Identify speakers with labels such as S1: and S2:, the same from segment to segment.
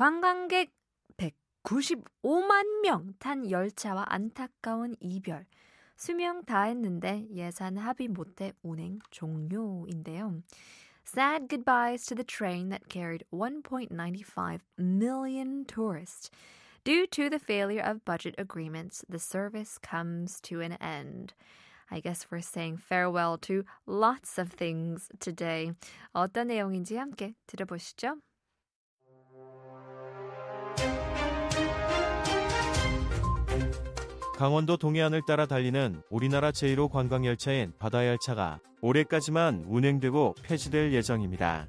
S1: 관광객 195만 명 탄 열차와 안타까운 이별. 수명 다 했는데 예산 합의 못해 운행 종료인데요. Sad goodbyes to the train that carried 1.95 million tourists. Due to the failure of budget agreements, the service comes to an end. I guess we're saying farewell to lots of things today. 어떤 내용인지 함께 들어보시죠.
S2: 강원도 동해안을 따라 달리는 우리나라 제1호 관광열차인 바다열차가 올해까지만 운행되고 폐지될 예정입니다.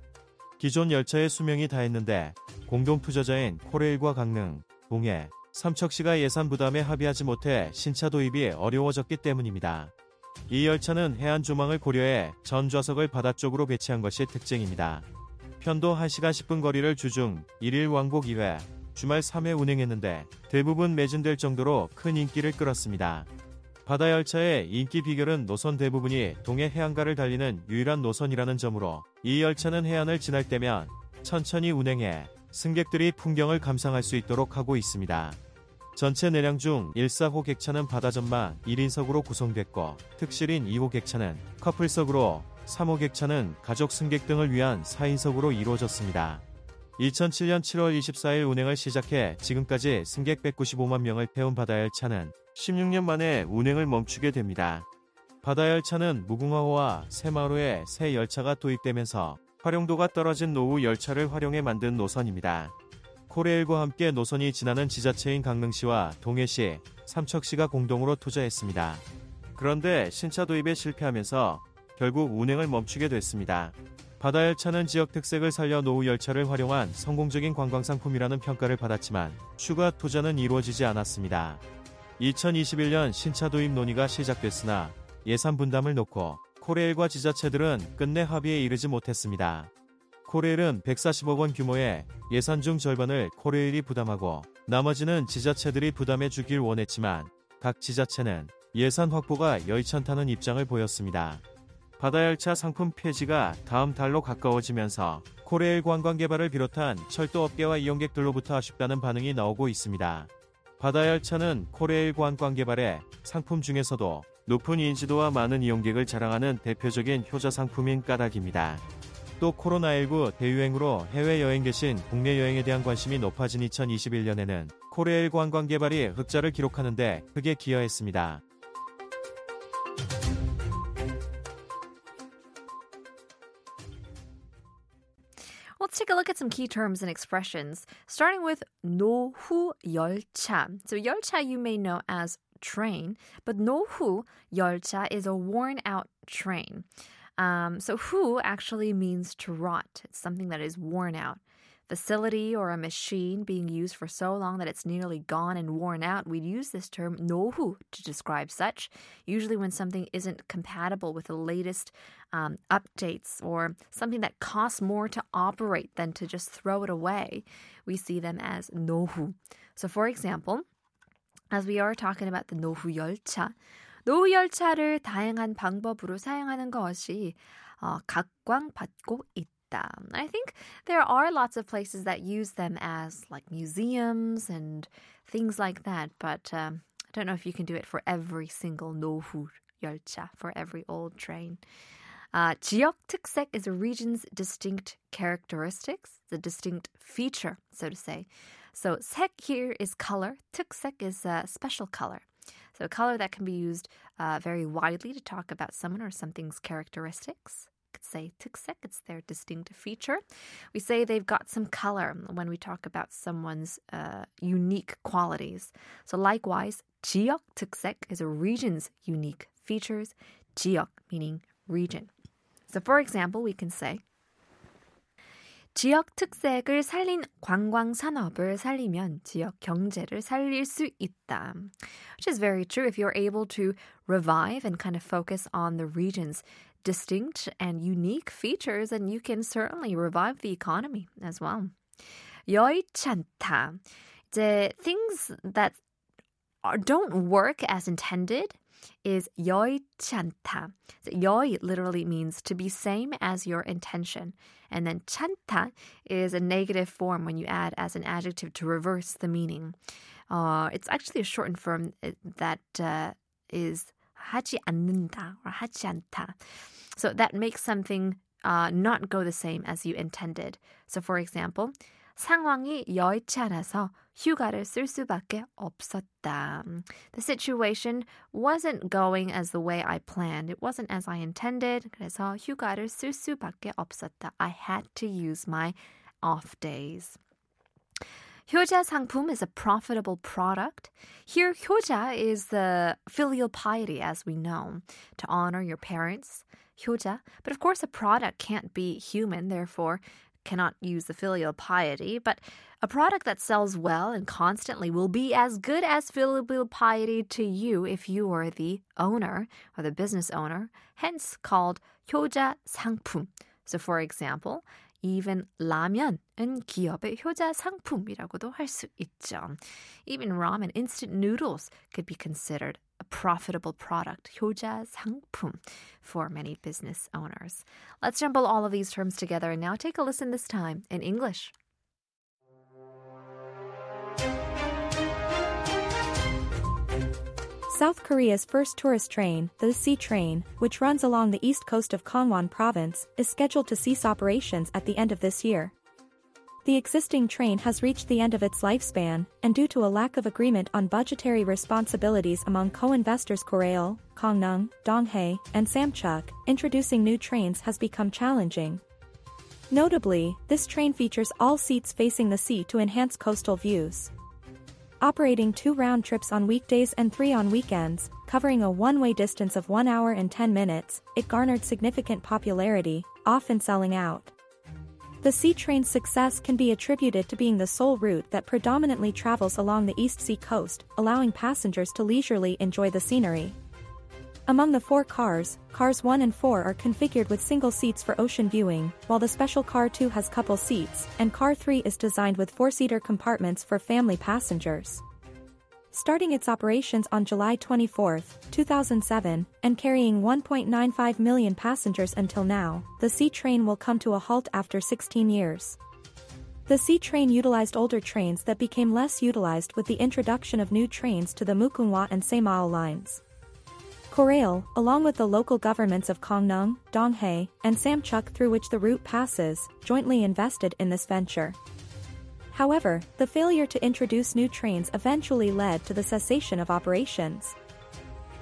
S2: 기존 열차의 수명이 다했는데 공동투자자인 코레일과 강릉, 동해, 삼척시가 예산 부담에 합의하지 못해 신차 도입이 어려워졌기 때문입니다. 이 열차는 해안 조망을 고려해 전 좌석을 바다 쪽으로 배치한 것이 특징입니다. 편도 1시간 10분 거리를 주중 1일 왕복 2회, 주말 3회 운행했는데 대부분 매진될 정도로 큰 인기를 끌었습니다. 바다 열차의 인기 비결은 노선 대부분이 동해 해안가를 달리는 유일한 노선이라는 점으로 이 열차는 해안을 지날 때면 천천히 운행해 승객들이 풍경을 감상할 수 있도록 하고 있습니다. 전체 내량 중 1사호 객차는 바다전만 1인석으로 구성됐고 특실인 2호 객차는 커플석으로 3호 객차는 가족 승객 등을 위한 4인석으로 이루어졌습니다. 2007년 7월 24일 운행을 시작해 지금까지 승객 195만 명을 태운 바다열차는 16년 만에 운행을 멈추게 됩니다. 바다열차는 무궁화호와 새마루에 새 열차가 도입되면서 활용도가 떨어진 노후 열차를 활용해 만든 노선입니다. 코레일과 함께 노선이 지나는 지자체인 강릉시와 동해시, 삼척시가 공동으로 투자했습니다. 그런데 신차 도입에 실패하면서 결국 운행을 멈추게 됐습니다. 바다 열차는 지역 특색을 살려 노후 열차를 활용한 성공적인 관광 상품이라는 평가를 받았지만 추가 투자는 이루어지지 않았습니다. 2021년 신차 도입 논의가 시작됐으나 예산 분담을 놓고 코레일과 지자체들은 끝내 합의에 이르지 못했습니다. 코레일은 140억 원 규모의 예산 중 절반을 코레일이 부담하고 나머지는 지자체들이 부담해 주길 원했지만 각 지자체는 예산 확보가 여의찮다는 입장을 보였습니다. 바다열차 상품 폐지가 다음 달로 가까워지면서 코레일 관광 개발을 비롯한 철도업계와 이용객들로부터 아쉽다는 반응이 나오고 있습니다. 바다열차는 코레일 관광 개발의 상품 중에서도 높은 인지도와 많은 이용객을 자랑하는 대표적인 효자 상품인 까닭입니다. 또 코로나19 대유행으로 해외여행 계신 국내 여행에 대한 관심이 높아진 2021년에는 코레일 관광 개발이 흑자를 기록하는데 크게 기여했습니다.
S1: take a look at some key terms and expressions, starting with 노후 열차. So 열차 you may know as train, but 노후 열차 is a worn out train. Um, so 후 actually means to rot. It's something that is worn out. Facility or a machine being used for so long that it's nearly gone and worn out, we'd use this term 노후 to describe such. Usually, when something isn't compatible with the latest um, updates or something that costs more to operate than to just throw it away, we see them as 노후. So, for example, as we are talking about the 노후 열차, 노후 열차를 다양한 방법으로 사용하는 것이 어, 각광받고 있다. I think there are lots of places that use them as like museums and things like that, but um, I don't know if you can do it for every single 노후 열차, for every old train. Uh, 지역 특색 is a region's distinct characteristics, the distinct feature, so to say. So 색 here is color, 특색 is a special color. So a color that can be used uh, very widely to talk about someone or something's characteristics. Could say 특색, it's their distinct feature. We say they've got some color when we talk about someone's uh, unique qualities. So likewise, 지역 특색 is a region's unique features. 지역 meaning region. So for example, we can say 지역 특색을 살린 관광 산업을 살리면 지역 경제를 살릴 수 있다. Which is very true if you're able to revive and kind of focus on the region's distinct and unique features, and you can certainly revive the economy as well. 여의찮다. 이제 things that are, don't work as intended is 여의치 않다. 여의 literally means to be same as your intention. And then 찬타 is a negative form when you add as an adjective to reverse the meaning. Uh, it's actually a shortened form that uh, is 하지 않는다 or 하지 않다. So that makes something uh, not go the same as you intended. So for example, 상황이 여의치 않아서 휴가를 쓸 수밖에 없었다. The situation wasn't going as the way I planned. It wasn't as I intended. 그래서 휴가를 쓸 수밖에 없었다. I had to use my off days. 효자 상품 is a profitable product. Here, 효자 is the filial piety, as we know, to honor your parents. 효자. But of course, a product can't be human, therefore, cannot use the filial piety, but a product that sells well and constantly will be as good as filial piety to you if you are the owner or the business owner, hence called 효자 상품. So for example, even 라면은 기업의 효자 상품이라고도 할 수 있죠. Even ramen, instant noodles could be considered a profitable product, 효자 상품, for many business owners. Let's jumble all of these terms together and now take a listen this time in English.
S3: South Korea's first tourist train, the Sea train, which runs along the east coast of Gangwon province, is scheduled to cease operations at the end of this year. The existing train has reached the end of its lifespan, and due to a lack of agreement on budgetary responsibilities among co-investors Korail, Gangneung, Donghae, and Samcheok, introducing new trains has become challenging. Notably, this train features all seats facing the sea to enhance coastal views. Operating two round trips on weekdays and three on weekends, covering a one-way distance of 1 hour and 10 minutes, it garnered significant popularity, often selling out. The sea train's success can be attributed to being the sole route that predominantly travels along the East Sea coast, allowing passengers to leisurely enjoy the scenery. Among the four cars, cars 1 and 4 are configured with single seats for ocean viewing, while the special car 2 has couple seats, and car 3 is designed with four-seater compartments for family passengers. Starting its operations on July 24, 2007, and carrying 1.95 million passengers until now, the Sea train will come to a halt after 16 years. The Sea train utilized older trains that became less utilized with the introduction of new trains to the Mugunghwa and Saemaeul lines. Korail, along with the local governments of Gangneung, Donghae, and Samcheok through which the route passes, jointly invested in this venture. However, the failure to introduce new trains eventually led to the cessation of operations.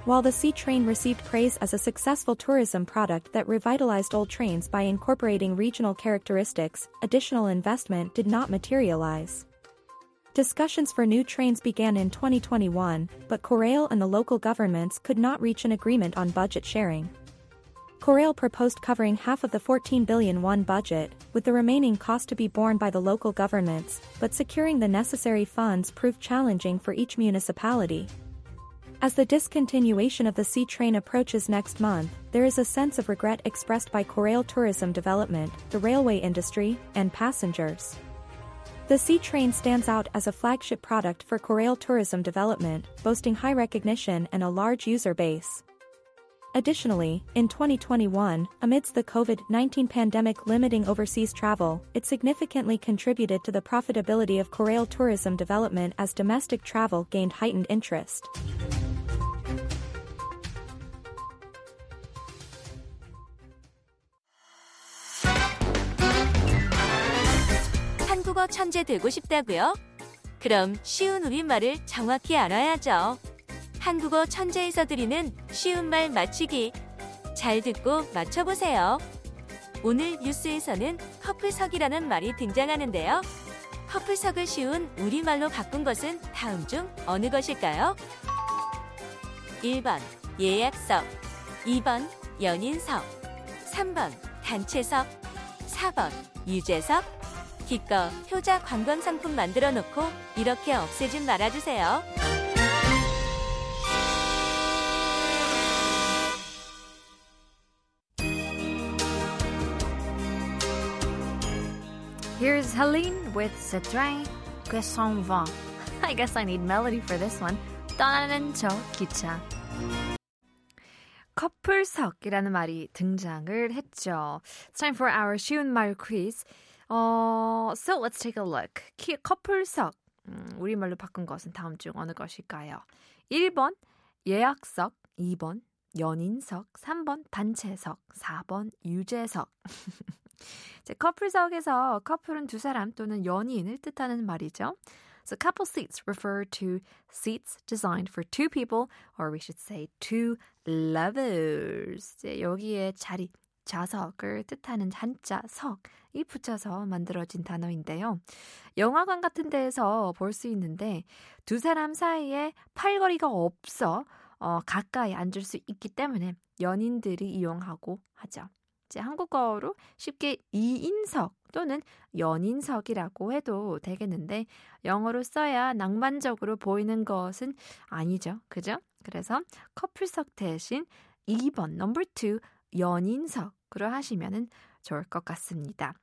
S3: While the Sea train received praise as a successful tourism product that revitalized old trains by incorporating regional characteristics, additional investment did not materialize. Discussions for new trains began in 2021, but Korail and the local governments could not reach an agreement on budget sharing. Korail proposed covering half of the 14 billion won budget, with the remaining cost to be borne by the local governments, but securing the necessary funds proved challenging for each municipality. As the discontinuation of the Sea train approaches next month, there is a sense of regret expressed by Korail Tourism Development, the railway industry, and passengers. The Sea train stands out as a flagship product for Korail Tourism Development, boasting high recognition and a large user base. Additionally, in 2021, amidst the COVID-19 pandemic limiting overseas travel, it significantly contributed to the profitability of Korail tourism development as domestic travel gained heightened interest.
S4: 한국어 천재 되고 싶다고요? 그럼 쉬운 우리말을 정확히 알아야죠. 한국어 천재에서 드리는 쉬운 말 맞추기. 잘 듣고 맞춰보세요. 오늘 뉴스에서는 커플석이라는 말이 등장하는데요. 커플석을 쉬운 우리말로 바꾼 것은 다음 중 어느 것일까요? 1번 예약석 2번 연인석 3번 단체석 4번 유재석 기껏 효자 관광 상품 만들어 놓고 이렇게 없애진 말아주세요.
S1: Here's Helene with Ce train que s'en va. I guess I need melody for this one. 떠나는 저 기차. 커플석이라는 말이 등장을 했죠. It's time for our 쉬운 말 quiz. 어, so let's take a look. 키, 커플석. 음, 우리말로 바꾼 것은 다음 중 어느 것일까요? 1번 예약석, 2번 연인석, 3번 단체석, 4번 유재석. 이제 커플석에서 커플은 두 사람 또는 연인을 뜻하는 말이죠. So couple seats refer to seats designed for two people, or we should say two lovers. 이제 여기에 자리, 좌석을 뜻하는 한자 석이 붙여서 만들어진 단어인데요. 영화관 같은 데에서 볼 수 있는데 두 사람 사이에 팔걸이가 없어 어, 가까이 앉을 수 있기 때문에 연인들이 이용하고 하죠. 이제 한국어로 쉽게 2인석 또는 연인석이라고 해도 되겠는데 영어로 써야 낭만적으로 보이는 것은 아니죠. 그죠? 그래서 커플석 대신 2번 넘버 2 연인석으로 하시면 좋을 것 같습니다.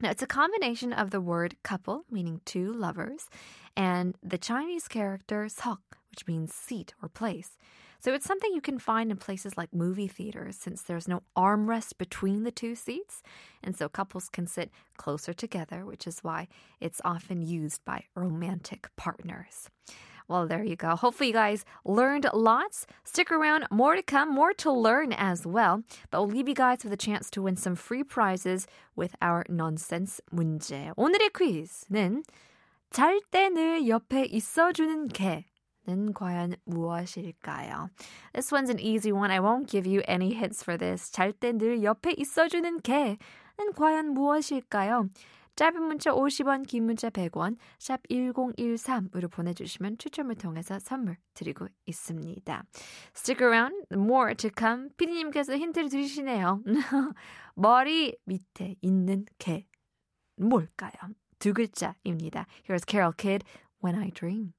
S1: Now, it's a combination of the word couple, meaning two lovers, and the Chinese character 석, which means seat or place. So it's something you can find in places like movie theaters since there's no armrest between the two seats. And so couples can sit closer together, which is why it's often used by romantic partners. Well, there you go. Hopefully, you guys learned lots. Stick around, more to come, more to learn as well. But we'll leave you guys with a chance to win some free prizes with our nonsense 문제. 오늘의 퀴즈는 잘 때 늘 옆에 있어주는 개는 과연 무엇일까요? This one's an easy one. I won't give you any hints for this. 잘 때 늘 옆에 있어주는 개는 과연 무엇일까요? 짧은 문자 50원, 긴 문자 100원, 샵 1013으로 보내주시면 추첨을 통해서 선물 드리고 있습니다. Stick around, more to come. 피디님께서 힌트를 주시네요. 머리 밑에 있는 개 뭘까요? 두 글자입니다. Here's Carol Kidd, When I Dream.